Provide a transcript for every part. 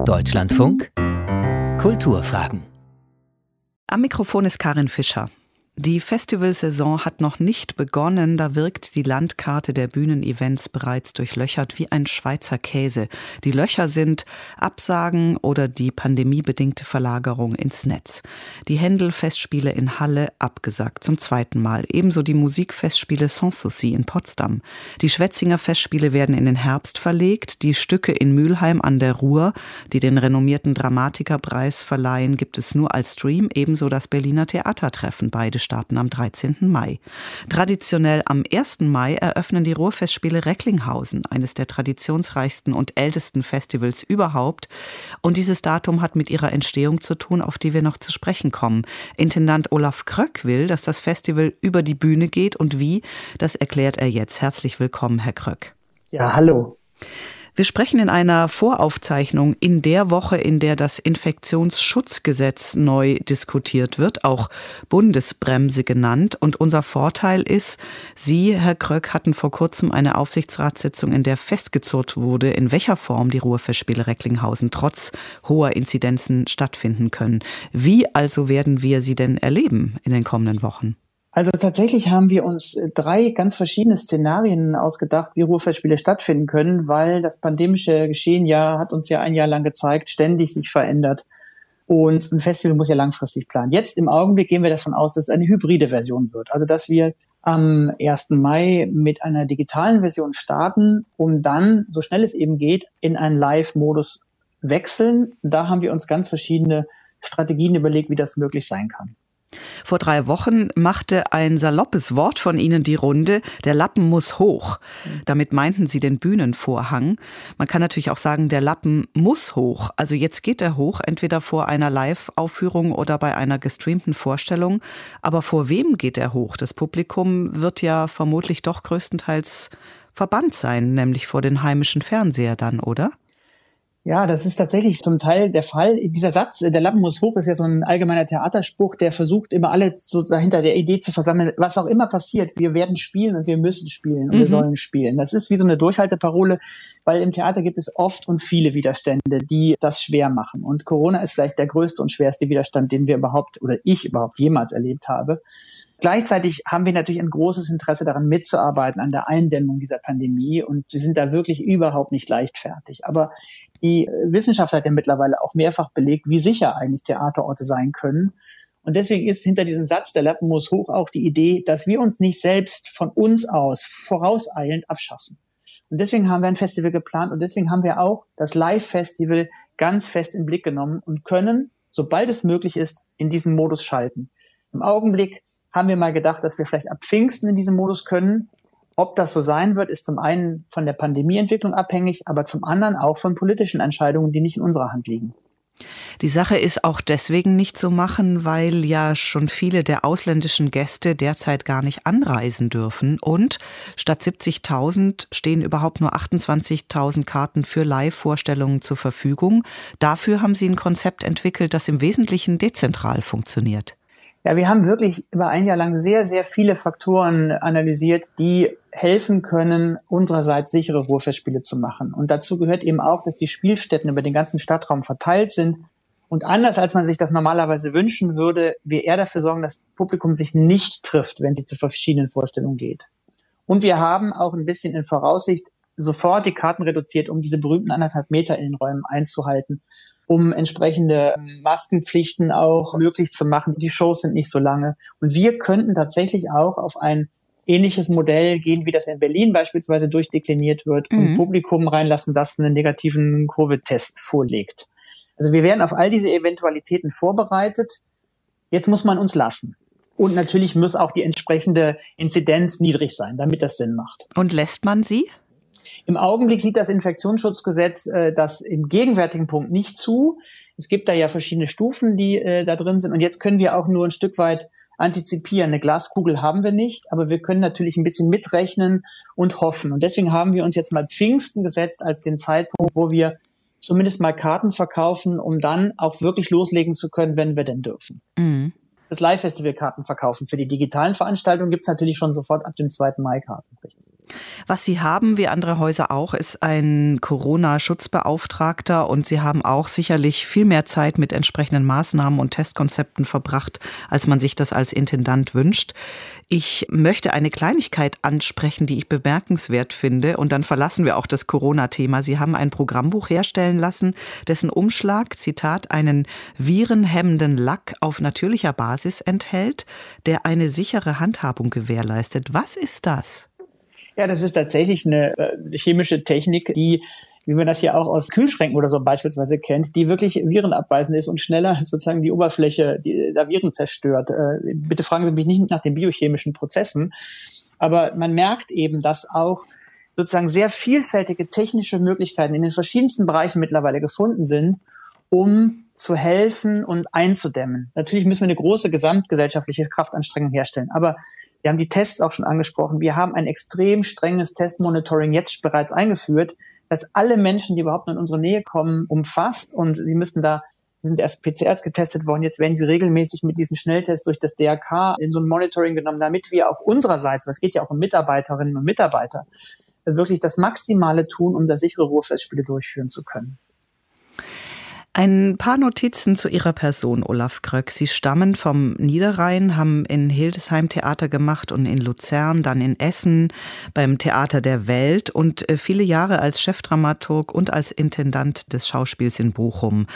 Deutschlandfunk Kulturfragen. Am Mikrofon ist Karin Fischer. Die Festivalsaison hat noch nicht begonnen, da wirkt die Landkarte der Bühnenevents bereits durchlöchert wie ein Schweizer Käse. Die Löcher sind Absagen oder die pandemiebedingte Verlagerung ins Netz. Die Händel-Festspiele in Halle abgesagt zum zweiten Mal, ebenso die Musikfestspiele Sanssouci in Potsdam. Die Schwetzinger Festspiele werden in den Herbst verlegt, die Stücke in Mülheim an der Ruhr, die den renommierten Dramatikerpreis verleihen, gibt es nur als Stream, ebenso das Berliner Theatertreffen, beide starten am 13. Mai. Traditionell am 1. Mai eröffnen die Ruhrfestspiele Recklinghausen, eines der traditionsreichsten und ältesten Festivals überhaupt. Und dieses Datum hat mit ihrer Entstehung zu tun, auf die wir noch zu sprechen kommen. Intendant Olaf Kröck will, dass das Festival über die Bühne geht und wie, das erklärt er jetzt. Herzlich willkommen, Herr Kröck. Ja, hallo. Wir sprechen in einer Voraufzeichnung in der Woche, in der das Infektionsschutzgesetz neu diskutiert wird, auch Bundesbremse genannt. Und unser Vorteil ist, Sie, Herr Kröck, hatten vor kurzem eine Aufsichtsratssitzung, in der festgezurrt wurde, in welcher Form die Ruhrfestspiele Recklinghausen trotz hoher Inzidenzen stattfinden können. Wie also werden wir sie denn erleben in den kommenden Wochen? Also tatsächlich haben wir uns äh, drei ganz verschiedene Szenarien ausgedacht, wie Ruhrfestspiele stattfinden können, weil das pandemische Geschehen ja, hat uns ja ein Jahr lang gezeigt, ständig sich verändert. Und ein Festival muss ja langfristig planen. Jetzt im Augenblick gehen wir davon aus, dass es eine hybride Version wird. Also dass wir am 1. Mai mit einer digitalen Version starten, um dann, so schnell es eben geht, in einen Live-Modus wechseln. Da haben wir uns ganz verschiedene Strategien überlegt, wie das möglich sein kann. Vor drei Wochen machte ein saloppes Wort von Ihnen die Runde, der Lappen muss hoch. Damit meinten Sie den Bühnenvorhang. Man kann natürlich auch sagen, der Lappen muss hoch. Also jetzt geht er hoch, entweder vor einer Live-Aufführung oder bei einer gestreamten Vorstellung. Aber vor wem geht er hoch? Das Publikum wird ja vermutlich doch größtenteils verbannt sein, nämlich vor den heimischen Fernseher dann, oder? Ja, das ist tatsächlich zum Teil der Fall. Dieser Satz, der Lappen muss hoch, ist ja so ein allgemeiner Theaterspruch, der versucht immer alle so dahinter der Idee zu versammeln, was auch immer passiert, wir werden spielen und wir müssen spielen und mhm. wir sollen spielen. Das ist wie so eine Durchhalteparole, weil im Theater gibt es oft und viele Widerstände, die das schwer machen. Und Corona ist vielleicht der größte und schwerste Widerstand, den wir überhaupt oder ich überhaupt jemals erlebt habe. Gleichzeitig haben wir natürlich ein großes Interesse daran mitzuarbeiten an der Eindämmung dieser Pandemie und sie sind da wirklich überhaupt nicht leichtfertig. Aber die Wissenschaft hat ja mittlerweile auch mehrfach belegt, wie sicher eigentlich Theaterorte sein können. Und deswegen ist hinter diesem Satz, der Lappen muss hoch, auch die Idee, dass wir uns nicht selbst von uns aus vorauseilend abschaffen. Und deswegen haben wir ein Festival geplant und deswegen haben wir auch das Live-Festival ganz fest im Blick genommen und können, sobald es möglich ist, in diesen Modus schalten. Im Augenblick haben wir mal gedacht, dass wir vielleicht ab Pfingsten in diesem Modus können. Ob das so sein wird, ist zum einen von der Pandemieentwicklung abhängig, aber zum anderen auch von politischen Entscheidungen, die nicht in unserer Hand liegen. Die Sache ist auch deswegen nicht zu machen, weil ja schon viele der ausländischen Gäste derzeit gar nicht anreisen dürfen. Und statt 70.000 stehen überhaupt nur 28.000 Karten für Live-Vorstellungen zur Verfügung. Dafür haben Sie ein Konzept entwickelt, das im Wesentlichen dezentral funktioniert. Ja, wir haben wirklich über ein Jahr lang sehr, sehr viele Faktoren analysiert, die helfen können, unsererseits sichere Ruhrfestspiele zu machen. Und dazu gehört eben auch, dass die Spielstätten über den ganzen Stadtraum verteilt sind. Und anders als man sich das normalerweise wünschen würde, wir eher dafür sorgen, dass das Publikum sich nicht trifft, wenn sie zu verschiedenen Vorstellungen geht. Und wir haben auch ein bisschen in Voraussicht sofort die Karten reduziert, um diese berühmten anderthalb Meter in den Räumen einzuhalten um entsprechende Maskenpflichten auch möglich zu machen. Die Shows sind nicht so lange. Und wir könnten tatsächlich auch auf ein ähnliches Modell gehen, wie das in Berlin beispielsweise durchdekliniert wird mhm. und Publikum reinlassen, das einen negativen Covid-Test vorlegt. Also wir werden auf all diese Eventualitäten vorbereitet. Jetzt muss man uns lassen. Und natürlich muss auch die entsprechende Inzidenz niedrig sein, damit das Sinn macht. Und lässt man sie? Im Augenblick sieht das Infektionsschutzgesetz äh, das im gegenwärtigen Punkt nicht zu. Es gibt da ja verschiedene Stufen, die äh, da drin sind. Und jetzt können wir auch nur ein Stück weit antizipieren. Eine Glaskugel haben wir nicht, aber wir können natürlich ein bisschen mitrechnen und hoffen. Und deswegen haben wir uns jetzt mal Pfingsten gesetzt als den Zeitpunkt, wo wir zumindest mal Karten verkaufen, um dann auch wirklich loslegen zu können, wenn wir denn dürfen. Mhm. Das Live-Festival-Karten verkaufen. Für die digitalen Veranstaltungen gibt es natürlich schon sofort ab dem 2. Mai Karten. Richtig. Was Sie haben, wie andere Häuser auch, ist ein Corona-Schutzbeauftragter und Sie haben auch sicherlich viel mehr Zeit mit entsprechenden Maßnahmen und Testkonzepten verbracht, als man sich das als Intendant wünscht. Ich möchte eine Kleinigkeit ansprechen, die ich bemerkenswert finde und dann verlassen wir auch das Corona-Thema. Sie haben ein Programmbuch herstellen lassen, dessen Umschlag, Zitat, einen virenhemmenden Lack auf natürlicher Basis enthält, der eine sichere Handhabung gewährleistet. Was ist das? Ja, das ist tatsächlich eine äh, chemische Technik, die wie man das hier auch aus Kühlschränken oder so beispielsweise kennt, die wirklich virenabweisend ist und schneller sozusagen die Oberfläche die, der Viren zerstört. Äh, bitte fragen Sie mich nicht nach den biochemischen Prozessen, aber man merkt eben, dass auch sozusagen sehr vielfältige technische Möglichkeiten in den verschiedensten Bereichen mittlerweile gefunden sind, um zu helfen und einzudämmen. Natürlich müssen wir eine große gesamtgesellschaftliche Kraftanstrengung herstellen, aber Sie haben die Tests auch schon angesprochen. Wir haben ein extrem strenges Testmonitoring jetzt bereits eingeführt, das alle Menschen, die überhaupt in unsere Nähe kommen, umfasst und sie müssen da sind erst PCRs getestet worden, jetzt werden sie regelmäßig mit diesen Schnelltests durch das DRK in so ein Monitoring genommen, damit wir auch unsererseits, was geht ja auch um Mitarbeiterinnen und Mitarbeiter, wirklich das Maximale tun, um da sichere Ruhrfestspiele durchführen zu können. Ein paar Notizen zu Ihrer Person, Olaf Kröck. Sie stammen vom Niederrhein, haben in Hildesheim Theater gemacht und in Luzern, dann in Essen beim Theater der Welt und äh, viele Jahre als Chefdramaturg und als Intendant des Schauspiels in Bochum.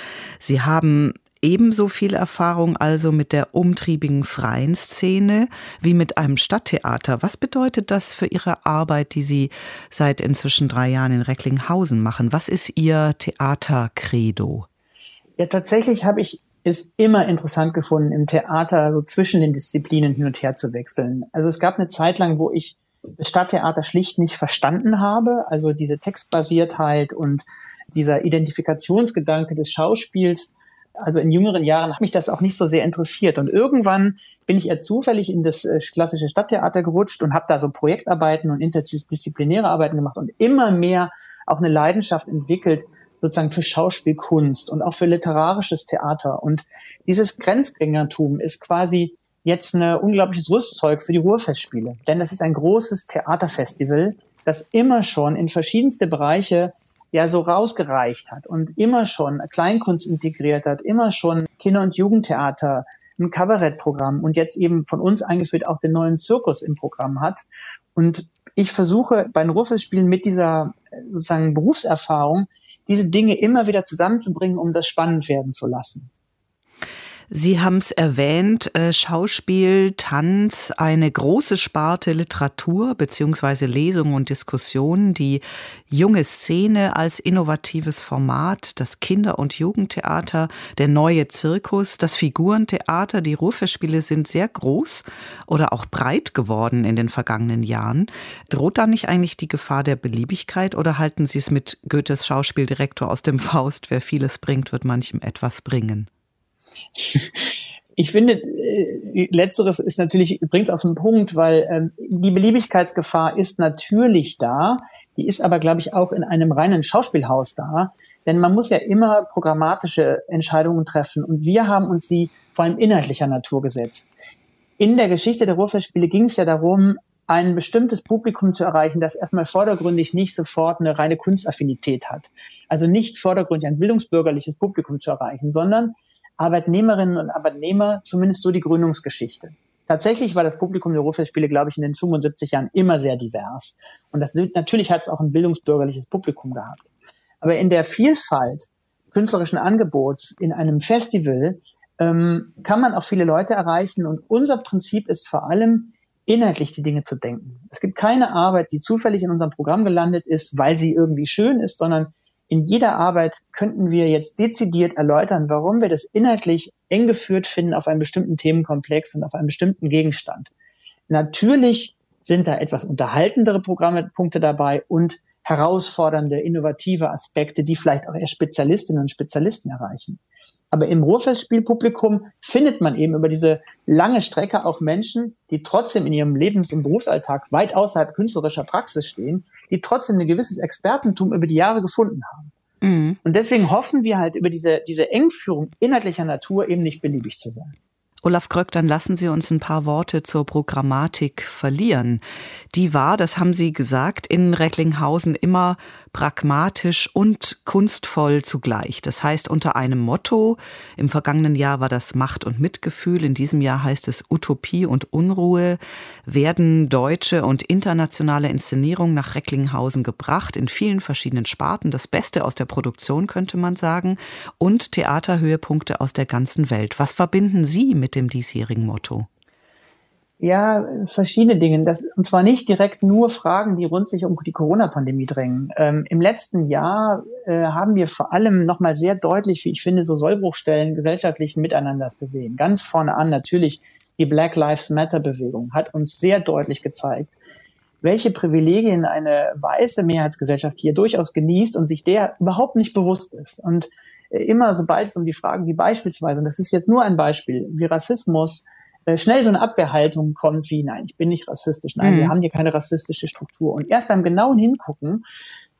Sie haben ebenso viel Erfahrung also mit der umtriebigen freien Szene wie mit einem Stadttheater. Was bedeutet das für Ihre Arbeit, die Sie seit inzwischen drei Jahren in Recklinghausen machen? Was ist Ihr Theatercredo? Ja, tatsächlich habe ich es immer interessant gefunden, im Theater so zwischen den Disziplinen hin und her zu wechseln. Also es gab eine Zeit lang, wo ich das Stadttheater schlicht nicht verstanden habe, also diese Textbasiertheit und dieser Identifikationsgedanke des Schauspiels. Also in jüngeren Jahren hat mich das auch nicht so sehr interessiert. Und irgendwann bin ich eher zufällig in das äh, klassische Stadttheater gerutscht und habe da so Projektarbeiten und interdisziplinäre Arbeiten gemacht und immer mehr auch eine Leidenschaft entwickelt sozusagen für Schauspielkunst und auch für literarisches Theater. Und dieses Grenzgängertum ist quasi jetzt ein unglaubliches Rüstzeug für die Ruhrfestspiele. Denn das ist ein großes Theaterfestival, das immer schon in verschiedenste Bereiche ja so rausgereicht hat und immer schon Kleinkunst integriert hat, immer schon Kinder- und Jugendtheater, ein Kabarettprogramm und jetzt eben von uns eingeführt auch den neuen Zirkus im Programm hat. Und ich versuche bei den Ruhrfestspielen mit dieser sozusagen Berufserfahrung diese Dinge immer wieder zusammenzubringen, um das spannend werden zu lassen. Sie haben es erwähnt, äh, Schauspiel, Tanz, eine große Sparte Literatur beziehungsweise Lesungen und Diskussionen, die junge Szene als innovatives Format, das Kinder- und Jugendtheater, der neue Zirkus, das Figurentheater, die Ruhrfestspiele sind sehr groß oder auch breit geworden in den vergangenen Jahren. Droht da nicht eigentlich die Gefahr der Beliebigkeit oder halten Sie es mit Goethes Schauspieldirektor aus dem Faust, wer vieles bringt, wird manchem etwas bringen? Ich finde, äh, letzteres ist natürlich, bringt es auf den Punkt, weil ähm, die Beliebigkeitsgefahr ist natürlich da. Die ist aber, glaube ich, auch in einem reinen Schauspielhaus da. Denn man muss ja immer programmatische Entscheidungen treffen. Und wir haben uns sie vor allem inhaltlicher Natur gesetzt. In der Geschichte der Ruhrfestspiele ging es ja darum, ein bestimmtes Publikum zu erreichen, das erstmal vordergründig nicht sofort eine reine Kunstaffinität hat. Also nicht vordergründig ein bildungsbürgerliches Publikum zu erreichen, sondern Arbeitnehmerinnen und Arbeitnehmer, zumindest so die Gründungsgeschichte. Tatsächlich war das Publikum der Ruhrfestspiele, glaube ich, in den 75 Jahren immer sehr divers. Und das, natürlich hat es auch ein bildungsbürgerliches Publikum gehabt. Aber in der Vielfalt künstlerischen Angebots in einem Festival ähm, kann man auch viele Leute erreichen. Und unser Prinzip ist vor allem, inhaltlich die Dinge zu denken. Es gibt keine Arbeit, die zufällig in unserem Programm gelandet ist, weil sie irgendwie schön ist, sondern in jeder Arbeit könnten wir jetzt dezidiert erläutern, warum wir das inhaltlich eng geführt finden auf einem bestimmten Themenkomplex und auf einem bestimmten Gegenstand. Natürlich sind da etwas unterhaltendere Programmpunkte dabei und herausfordernde, innovative Aspekte, die vielleicht auch eher Spezialistinnen und Spezialisten erreichen. Aber im Ruhrfestspielpublikum findet man eben über diese lange Strecke auch Menschen, die trotzdem in ihrem Lebens- und Berufsalltag weit außerhalb künstlerischer Praxis stehen, die trotzdem ein gewisses Expertentum über die Jahre gefunden haben. Mhm. Und deswegen hoffen wir halt über diese, diese Engführung inhaltlicher Natur eben nicht beliebig zu sein. Olaf Gröck, dann lassen Sie uns ein paar Worte zur Programmatik verlieren. Die war, das haben Sie gesagt, in Recklinghausen immer pragmatisch und kunstvoll zugleich. Das heißt unter einem Motto. Im vergangenen Jahr war das Macht und Mitgefühl. In diesem Jahr heißt es Utopie und Unruhe. Werden deutsche und internationale Inszenierungen nach Recklinghausen gebracht in vielen verschiedenen Sparten. Das Beste aus der Produktion könnte man sagen. Und Theaterhöhepunkte aus der ganzen Welt. Was verbinden Sie mit dem diesjährigen Motto? Ja, verschiedene Dinge. Das, und zwar nicht direkt nur Fragen, die rund sich um die Corona-Pandemie drängen. Ähm, Im letzten Jahr äh, haben wir vor allem nochmal sehr deutlich, wie ich finde, so Sollbruchstellen gesellschaftlichen Miteinanders gesehen. Ganz vorne an natürlich die Black Lives Matter-Bewegung hat uns sehr deutlich gezeigt, welche Privilegien eine weiße Mehrheitsgesellschaft hier durchaus genießt und sich der überhaupt nicht bewusst ist. Und äh, immer sobald es um die Fragen wie beispielsweise, und das ist jetzt nur ein Beispiel, wie Rassismus, schnell so eine Abwehrhaltung kommt wie, nein, ich bin nicht rassistisch, nein, mhm. wir haben hier keine rassistische Struktur. Und erst beim genauen Hingucken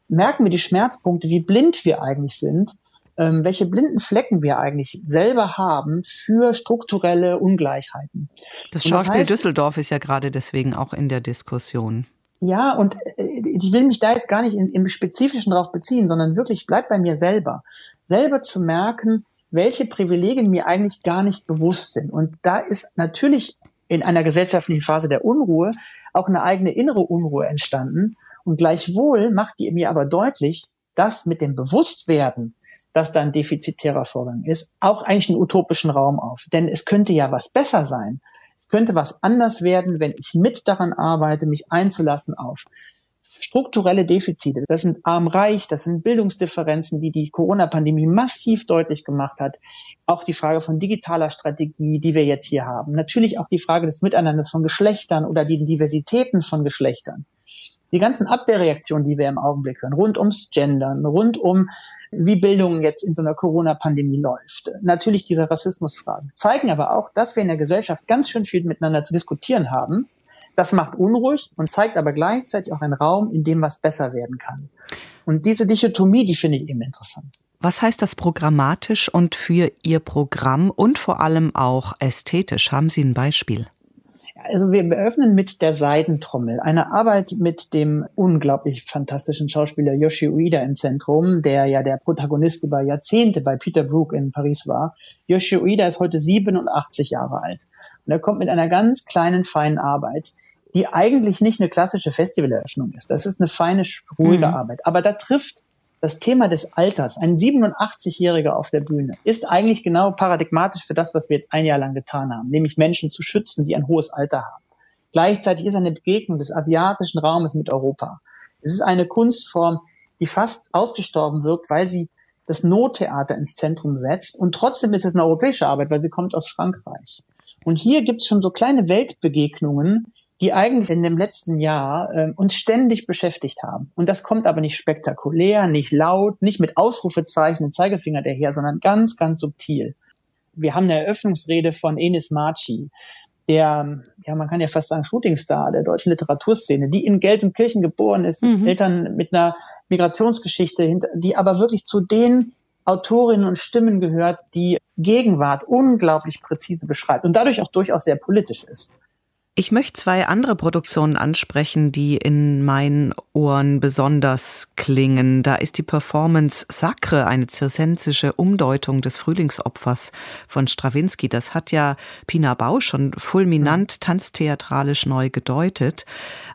merken wir die Schmerzpunkte, wie blind wir eigentlich sind, ähm, welche blinden Flecken wir eigentlich selber haben für strukturelle Ungleichheiten. Das Schauspiel das heißt, Düsseldorf ist ja gerade deswegen auch in der Diskussion. Ja, und äh, ich will mich da jetzt gar nicht in, im Spezifischen drauf beziehen, sondern wirklich bleibt bei mir selber. Selber zu merken, welche Privilegien mir eigentlich gar nicht bewusst sind. Und da ist natürlich in einer gesellschaftlichen Phase der Unruhe auch eine eigene innere Unruhe entstanden. Und gleichwohl macht die mir aber deutlich, dass mit dem Bewusstwerden, dass da ein defizitärer Vorgang ist, auch eigentlich einen utopischen Raum auf. Denn es könnte ja was besser sein. Es könnte was anders werden, wenn ich mit daran arbeite, mich einzulassen auf strukturelle Defizite. Das sind arm-reich, das sind Bildungsdifferenzen, die die Corona-Pandemie massiv deutlich gemacht hat. Auch die Frage von digitaler Strategie, die wir jetzt hier haben. Natürlich auch die Frage des Miteinanders von Geschlechtern oder die Diversitäten von Geschlechtern. Die ganzen Abwehrreaktionen, die wir im Augenblick hören, rund ums Gendern, rund um, wie Bildung jetzt in so einer Corona-Pandemie läuft. Natürlich diese Rassismusfragen zeigen aber auch, dass wir in der Gesellschaft ganz schön viel miteinander zu diskutieren haben das macht unruhig und zeigt aber gleichzeitig auch einen Raum, in dem was besser werden kann. Und diese Dichotomie, die finde ich eben interessant. Was heißt das programmatisch und für Ihr Programm und vor allem auch ästhetisch? Haben Sie ein Beispiel? Also wir eröffnen mit der Seidentrommel eine Arbeit mit dem unglaublich fantastischen Schauspieler Yoshi Ueda im Zentrum, der ja der Protagonist über Jahrzehnte bei Peter Brook in Paris war. Yoshi Ueda ist heute 87 Jahre alt und er kommt mit einer ganz kleinen, feinen Arbeit, die eigentlich nicht eine klassische Festivaleröffnung ist. Das ist eine feine, ruhige mhm. Arbeit. Aber da trifft das Thema des Alters, ein 87-Jähriger auf der Bühne, ist eigentlich genau paradigmatisch für das, was wir jetzt ein Jahr lang getan haben, nämlich Menschen zu schützen, die ein hohes Alter haben. Gleichzeitig ist eine Begegnung des asiatischen Raumes mit Europa. Es ist eine Kunstform, die fast ausgestorben wirkt, weil sie das Nottheater ins Zentrum setzt. Und trotzdem ist es eine europäische Arbeit, weil sie kommt aus Frankreich. Und hier gibt es schon so kleine Weltbegegnungen, die eigentlich in dem letzten Jahr äh, uns ständig beschäftigt haben. Und das kommt aber nicht spektakulär, nicht laut, nicht mit Ausrufezeichen und Zeigefinger daher, sondern ganz, ganz subtil. Wir haben eine Eröffnungsrede von Enis Marchi, der, ja, man kann ja fast sagen, Shootingstar der deutschen Literaturszene, die in Gelsenkirchen geboren ist, mhm. Eltern mit einer Migrationsgeschichte, die aber wirklich zu den Autorinnen und Stimmen gehört, die Gegenwart unglaublich präzise beschreibt und dadurch auch durchaus sehr politisch ist. Ich möchte zwei andere Produktionen ansprechen, die in meinen Ohren besonders klingen. Da ist die Performance Sacre, eine zirsensische Umdeutung des Frühlingsopfers von Strawinski. Das hat ja Pina Bau schon fulminant tanztheatralisch neu gedeutet.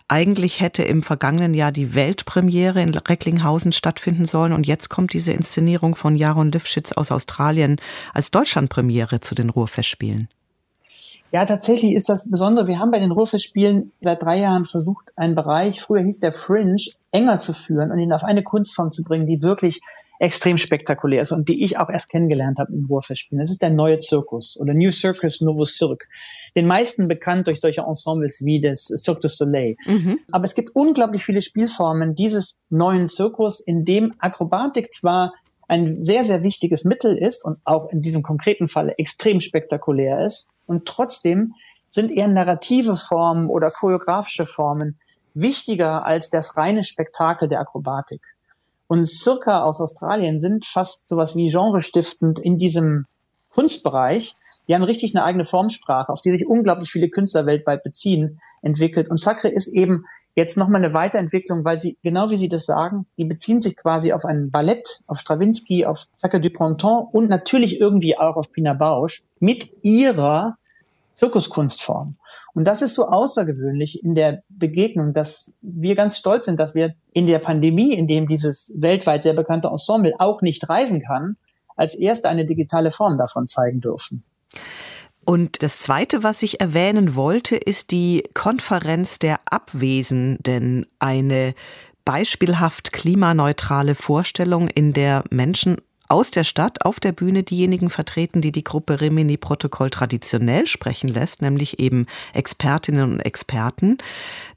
Eigentlich hätte im vergangenen Jahr die Weltpremiere in Recklinghausen stattfinden sollen und jetzt kommt diese Inszenierung von Jaron Lifschitz aus Australien als Deutschlandpremiere zu den Ruhrfestspielen. Ja, tatsächlich ist das Besondere. Wir haben bei den Ruhrfestspielen seit drei Jahren versucht, einen Bereich, früher hieß der Fringe, enger zu führen und ihn auf eine Kunstform zu bringen, die wirklich extrem spektakulär ist und die ich auch erst kennengelernt habe in Ruhrfestspielen. Das ist der neue Zirkus oder New Circus, Novo Cirque. Den meisten bekannt durch solche Ensembles wie das Cirque du Soleil. Mhm. Aber es gibt unglaublich viele Spielformen dieses neuen Zirkus, in dem Akrobatik zwar ein sehr, sehr wichtiges Mittel ist und auch in diesem konkreten Falle extrem spektakulär ist, und trotzdem sind eher narrative Formen oder choreografische Formen wichtiger als das reine Spektakel der Akrobatik. Und Circa aus Australien sind fast sowas wie genrestiftend in diesem Kunstbereich, Die haben richtig eine eigene Formsprache, auf die sich unglaublich viele Künstler weltweit beziehen, entwickelt. Und Sacre ist eben jetzt nochmal eine Weiterentwicklung, weil sie, genau wie Sie das sagen, die beziehen sich quasi auf ein Ballett, auf Stravinsky, auf Sacre du Printemps und natürlich irgendwie auch auf Pina Bausch mit ihrer Zirkuskunstform. Und das ist so außergewöhnlich in der Begegnung, dass wir ganz stolz sind, dass wir in der Pandemie, in dem dieses weltweit sehr bekannte Ensemble auch nicht reisen kann, als erste eine digitale Form davon zeigen dürfen. Und das Zweite, was ich erwähnen wollte, ist die Konferenz der Abwesenden, eine beispielhaft klimaneutrale Vorstellung, in der Menschen aus der Stadt auf der Bühne diejenigen vertreten, die die Gruppe Rimini Protokoll traditionell sprechen lässt, nämlich eben Expertinnen und Experten.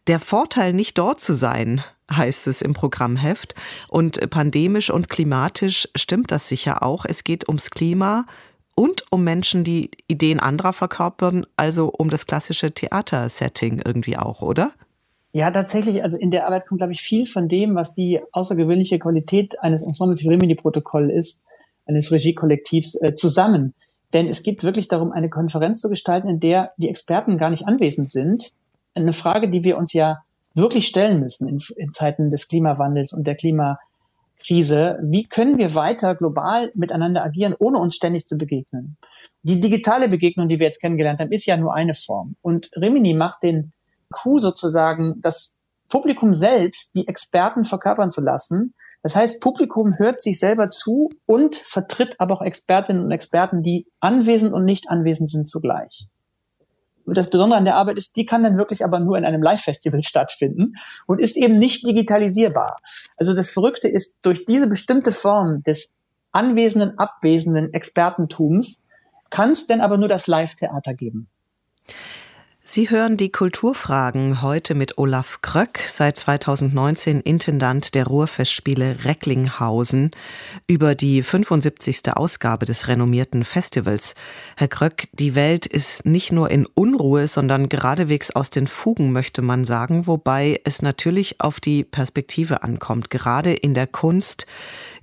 Der Vorteil, nicht dort zu sein, heißt es im Programmheft. Und pandemisch und klimatisch stimmt das sicher auch. Es geht ums Klima, und um Menschen, die Ideen anderer verkörpern, also um das klassische Theatersetting irgendwie auch, oder? Ja, tatsächlich. Also in der Arbeit kommt, glaube ich, viel von dem, was die außergewöhnliche Qualität eines Ensembles wie Rimini-Protokoll ist, eines Regiekollektivs, äh, zusammen. Denn es geht wirklich darum, eine Konferenz zu gestalten, in der die Experten gar nicht anwesend sind. Eine Frage, die wir uns ja wirklich stellen müssen in, in Zeiten des Klimawandels und der Klima Krise, wie können wir weiter global miteinander agieren, ohne uns ständig zu begegnen? Die digitale Begegnung, die wir jetzt kennengelernt haben, ist ja nur eine Form. Und Rimini macht den Coup sozusagen, das Publikum selbst, die Experten verkörpern zu lassen. Das heißt, Publikum hört sich selber zu und vertritt aber auch Expertinnen und Experten, die anwesend und nicht anwesend sind zugleich das Besondere an der Arbeit ist, die kann dann wirklich aber nur in einem Live-Festival stattfinden und ist eben nicht digitalisierbar. Also das Verrückte ist, durch diese bestimmte Form des anwesenden, abwesenden Expertentums kann es denn aber nur das Live-Theater geben. Sie hören die Kulturfragen heute mit Olaf Kröck, seit 2019 Intendant der Ruhrfestspiele Recklinghausen, über die 75. Ausgabe des renommierten Festivals. Herr Kröck, die Welt ist nicht nur in Unruhe, sondern geradewegs aus den Fugen, möchte man sagen, wobei es natürlich auf die Perspektive ankommt, gerade in der Kunst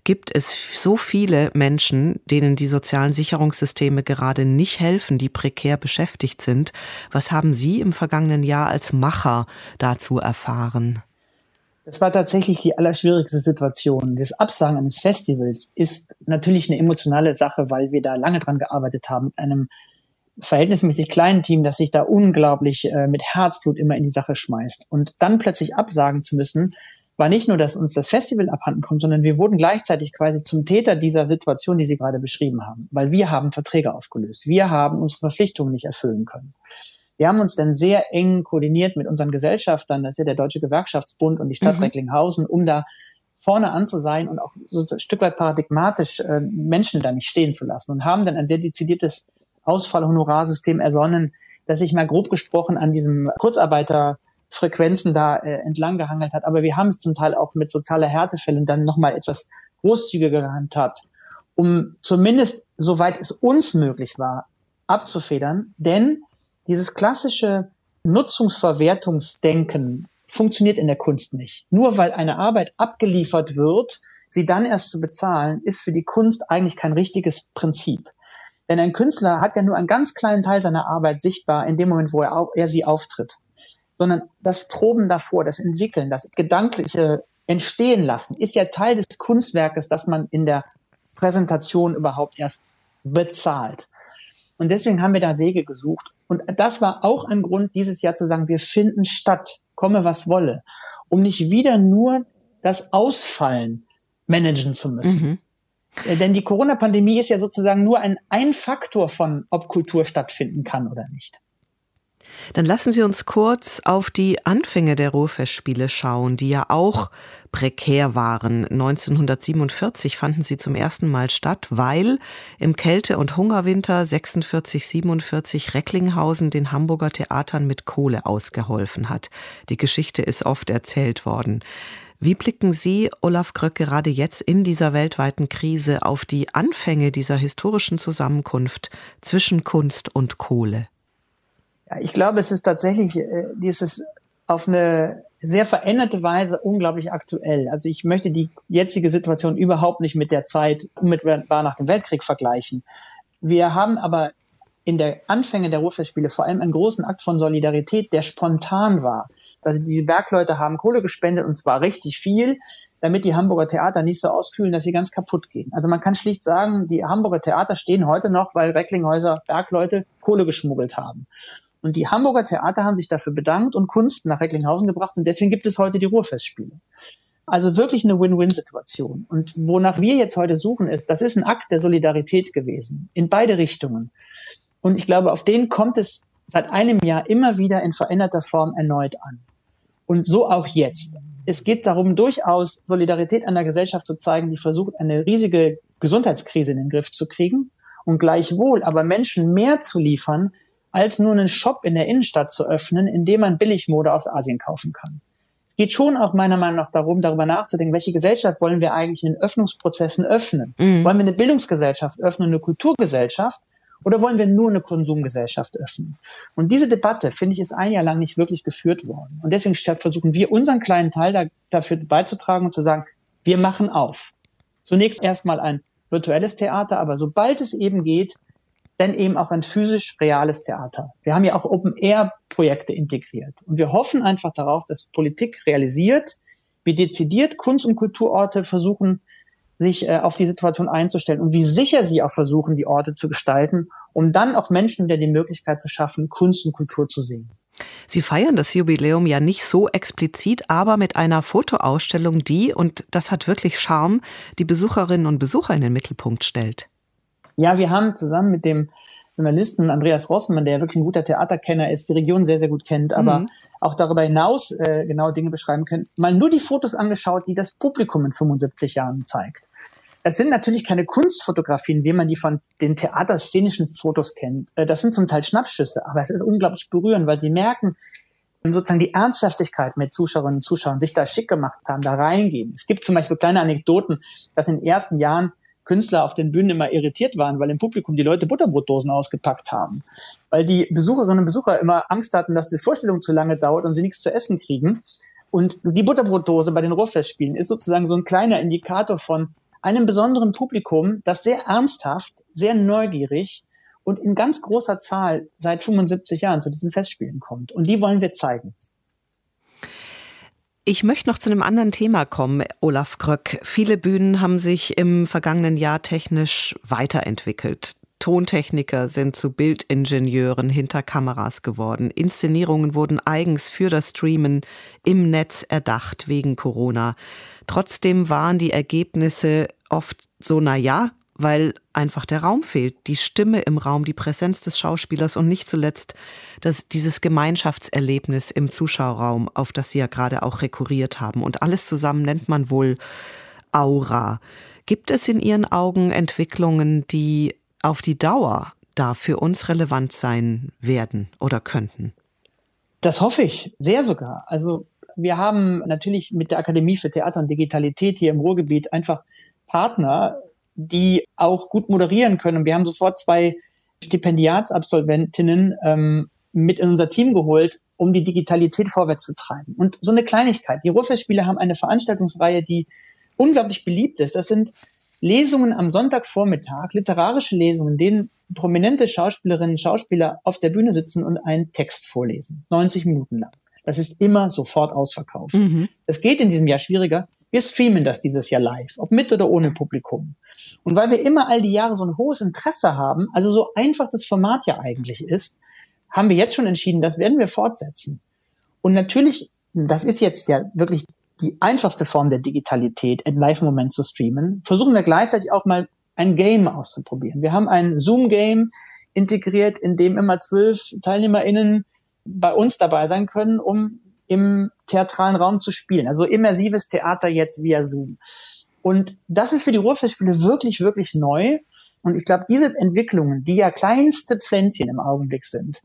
gibt es so viele Menschen, denen die sozialen Sicherungssysteme gerade nicht helfen, die prekär beschäftigt sind. Was haben Sie im vergangenen Jahr als Macher dazu erfahren? Das war tatsächlich die allerschwierigste Situation. Das Absagen eines Festivals ist natürlich eine emotionale Sache, weil wir da lange dran gearbeitet haben mit einem verhältnismäßig kleinen Team, das sich da unglaublich äh, mit Herzblut immer in die Sache schmeißt. Und dann plötzlich absagen zu müssen, war nicht nur, dass uns das Festival abhanden kommt, sondern wir wurden gleichzeitig quasi zum Täter dieser Situation, die Sie gerade beschrieben haben, weil wir haben Verträge aufgelöst. Wir haben unsere Verpflichtungen nicht erfüllen können. Wir haben uns dann sehr eng koordiniert mit unseren Gesellschaftern, das ist ja der Deutsche Gewerkschaftsbund und die Stadt mhm. Recklinghausen, um da vorne an zu sein und auch so ein Stück weit paradigmatisch äh, Menschen da nicht stehen zu lassen und haben dann ein sehr dezidiertes Ausfallhonorarsystem ersonnen, das sich mal grob gesprochen an diesem Kurzarbeiter Frequenzen da äh, entlang gehangelt hat. Aber wir haben es zum Teil auch mit sozialer Härtefällen dann nochmal etwas großzügiger gehandhabt, um zumindest, soweit es uns möglich war, abzufedern. Denn dieses klassische Nutzungsverwertungsdenken funktioniert in der Kunst nicht. Nur weil eine Arbeit abgeliefert wird, sie dann erst zu bezahlen, ist für die Kunst eigentlich kein richtiges Prinzip. Denn ein Künstler hat ja nur einen ganz kleinen Teil seiner Arbeit sichtbar in dem Moment, wo er, er sie auftritt sondern das Proben davor, das Entwickeln, das gedankliche Entstehen lassen, ist ja Teil des Kunstwerkes, das man in der Präsentation überhaupt erst bezahlt. Und deswegen haben wir da Wege gesucht. Und das war auch ein Grund, dieses Jahr zu sagen, wir finden statt, komme was wolle, um nicht wieder nur das Ausfallen managen zu müssen. Mhm. Äh, denn die Corona-Pandemie ist ja sozusagen nur ein, ein Faktor von, ob Kultur stattfinden kann oder nicht. Dann lassen Sie uns kurz auf die Anfänge der Ruhrfestspiele schauen, die ja auch prekär waren. 1947 fanden sie zum ersten Mal statt, weil im Kälte- und Hungerwinter 46-47 Recklinghausen den Hamburger Theatern mit Kohle ausgeholfen hat. Die Geschichte ist oft erzählt worden. Wie blicken Sie, Olaf Kröck, gerade jetzt in dieser weltweiten Krise auf die Anfänge dieser historischen Zusammenkunft zwischen Kunst und Kohle? Ich glaube, es ist tatsächlich äh, dieses auf eine sehr veränderte Weise unglaublich aktuell. Also ich möchte die jetzige Situation überhaupt nicht mit der Zeit unmittelbar nach dem Weltkrieg vergleichen. Wir haben aber in der Anfänge der Ruhrfestspiele vor allem einen großen Akt von Solidarität, der spontan war. Also die Bergleute haben Kohle gespendet und zwar richtig viel, damit die Hamburger Theater nicht so auskühlen, dass sie ganz kaputt gehen. Also man kann schlicht sagen, die Hamburger Theater stehen heute noch, weil Recklinghäuser Bergleute Kohle geschmuggelt haben. Und die Hamburger Theater haben sich dafür bedankt und Kunst nach Recklinghausen gebracht und deswegen gibt es heute die Ruhrfestspiele. Also wirklich eine Win-Win-Situation. Und wonach wir jetzt heute suchen, ist, das ist ein Akt der Solidarität gewesen, in beide Richtungen. Und ich glaube, auf den kommt es seit einem Jahr immer wieder in veränderter Form erneut an. Und so auch jetzt. Es geht darum, durchaus Solidarität an der Gesellschaft zu zeigen, die versucht, eine riesige Gesundheitskrise in den Griff zu kriegen und gleichwohl aber Menschen mehr zu liefern, als nur einen Shop in der Innenstadt zu öffnen, in dem man Billigmode aus Asien kaufen kann. Es geht schon auch meiner Meinung nach darum, darüber nachzudenken, welche Gesellschaft wollen wir eigentlich in Öffnungsprozessen öffnen? Mhm. Wollen wir eine Bildungsgesellschaft öffnen, eine Kulturgesellschaft? Oder wollen wir nur eine Konsumgesellschaft öffnen? Und diese Debatte, finde ich, ist ein Jahr lang nicht wirklich geführt worden. Und deswegen versuchen wir unseren kleinen Teil da, dafür beizutragen und zu sagen, wir machen auf. Zunächst erstmal ein virtuelles Theater, aber sobald es eben geht, dann eben auch ein physisch reales Theater. Wir haben ja auch Open-Air-Projekte integriert. Und wir hoffen einfach darauf, dass Politik realisiert, wie dezidiert Kunst- und Kulturorte versuchen, sich äh, auf die Situation einzustellen und wie sicher sie auch versuchen, die Orte zu gestalten, um dann auch Menschen wieder die Möglichkeit zu schaffen, Kunst und Kultur zu sehen. Sie feiern das Jubiläum ja nicht so explizit, aber mit einer Fotoausstellung, die, und das hat wirklich Charme, die Besucherinnen und Besucher in den Mittelpunkt stellt. Ja, wir haben zusammen mit dem Journalisten Andreas Rossmann, der wirklich ein guter Theaterkenner ist, die Region sehr, sehr gut kennt, aber mhm. auch darüber hinaus äh, genau Dinge beschreiben können, mal nur die Fotos angeschaut, die das Publikum in 75 Jahren zeigt. Es sind natürlich keine Kunstfotografien, wie man die von den theaterszenischen Fotos kennt. Äh, das sind zum Teil Schnappschüsse, aber es ist unglaublich berührend, weil sie merken, sozusagen die Ernsthaftigkeit mit Zuschauerinnen und Zuschauern sich da schick gemacht haben, da reingehen. Es gibt zum Beispiel so kleine Anekdoten, dass in den ersten Jahren Künstler auf den Bühnen immer irritiert waren, weil im Publikum die Leute Butterbrotdosen ausgepackt haben. Weil die Besucherinnen und Besucher immer Angst hatten, dass die Vorstellung zu lange dauert und sie nichts zu essen kriegen. Und die Butterbrotdose bei den Ruhrfestspielen ist sozusagen so ein kleiner Indikator von einem besonderen Publikum, das sehr ernsthaft, sehr neugierig und in ganz großer Zahl seit 75 Jahren zu diesen Festspielen kommt. Und die wollen wir zeigen. Ich möchte noch zu einem anderen Thema kommen, Olaf Kröck. Viele Bühnen haben sich im vergangenen Jahr technisch weiterentwickelt. Tontechniker sind zu Bildingenieuren hinter Kameras geworden. Inszenierungen wurden eigens für das Streamen im Netz erdacht wegen Corona. Trotzdem waren die Ergebnisse oft so, na ja, weil einfach der Raum fehlt, die Stimme im Raum, die Präsenz des Schauspielers und nicht zuletzt das, dieses Gemeinschaftserlebnis im Zuschauerraum, auf das Sie ja gerade auch rekurriert haben. Und alles zusammen nennt man wohl Aura. Gibt es in Ihren Augen Entwicklungen, die auf die Dauer da für uns relevant sein werden oder könnten? Das hoffe ich, sehr sogar. Also wir haben natürlich mit der Akademie für Theater und Digitalität hier im Ruhrgebiet einfach Partner, die auch gut moderieren können. wir haben sofort zwei Stipendiatsabsolventinnen ähm, mit in unser Team geholt, um die Digitalität vorwärts zu treiben. Und so eine Kleinigkeit. Die Ruhrfestspiele haben eine Veranstaltungsreihe, die unglaublich beliebt ist. Das sind Lesungen am Sonntagvormittag, literarische Lesungen, in denen prominente Schauspielerinnen und Schauspieler auf der Bühne sitzen und einen Text vorlesen. 90 Minuten lang. Das ist immer sofort ausverkauft. Mhm. Es mhm. geht in diesem Jahr schwieriger. Wir streamen das dieses Jahr live, ob mit oder ohne Publikum. Und weil wir immer all die Jahre so ein hohes Interesse haben, also so einfach das Format ja eigentlich ist, haben wir jetzt schon entschieden, das werden wir fortsetzen. Und natürlich, das ist jetzt ja wirklich die einfachste Form der Digitalität, ein Live-Moment zu streamen, versuchen wir gleichzeitig auch mal ein Game auszuprobieren. Wir haben ein Zoom-Game integriert, in dem immer zwölf TeilnehmerInnen bei uns dabei sein können, um im theatralen Raum zu spielen. Also immersives Theater jetzt via Zoom. Und das ist für die Ruhrfestspiele wirklich, wirklich neu. Und ich glaube, diese Entwicklungen, die ja kleinste Pflänzchen im Augenblick sind,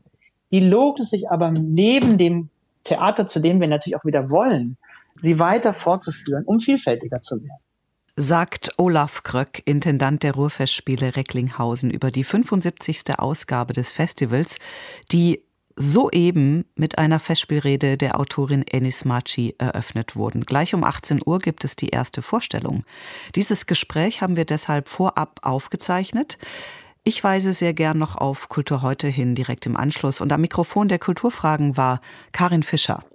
die lohnt es sich aber neben dem Theater, zu dem wir natürlich auch wieder wollen, sie weiter fortzuführen, um vielfältiger zu werden sagt Olaf Kröck, Intendant der Ruhrfestspiele Recklinghausen, über die 75. Ausgabe des Festivals, die soeben mit einer Festspielrede der Autorin Enis Maci eröffnet wurden. Gleich um 18 Uhr gibt es die erste Vorstellung. Dieses Gespräch haben wir deshalb vorab aufgezeichnet. Ich weise sehr gern noch auf Kultur heute hin, direkt im Anschluss. Und am Mikrofon der Kulturfragen war Karin Fischer.